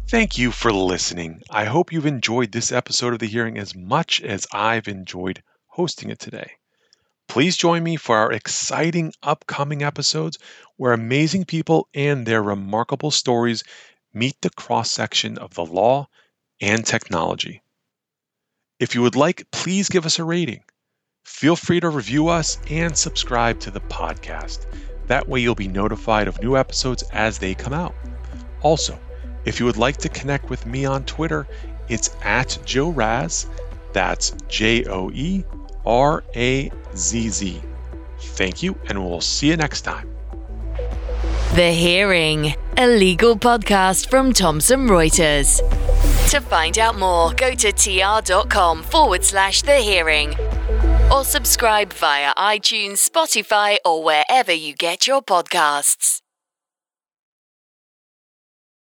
Thank you for listening. I hope you've enjoyed this episode of The Hearing as much as I've enjoyed hosting it today. Please join me for our exciting upcoming episodes where amazing people and their remarkable stories meet the cross section of the law and technology. If you would like, please give us a rating. Feel free to review us and subscribe to the podcast. That way, you'll be notified of new episodes as they come out. Also, if you would like to connect with me on Twitter, it's at Joe Razz. That's J O E R A Z Z. Thank you, and we'll see you next time. The Hearing, a legal podcast from Thomson Reuters. To find out more, go to tr.com forward slash the hearing or subscribe via iTunes, Spotify, or wherever you get your podcasts.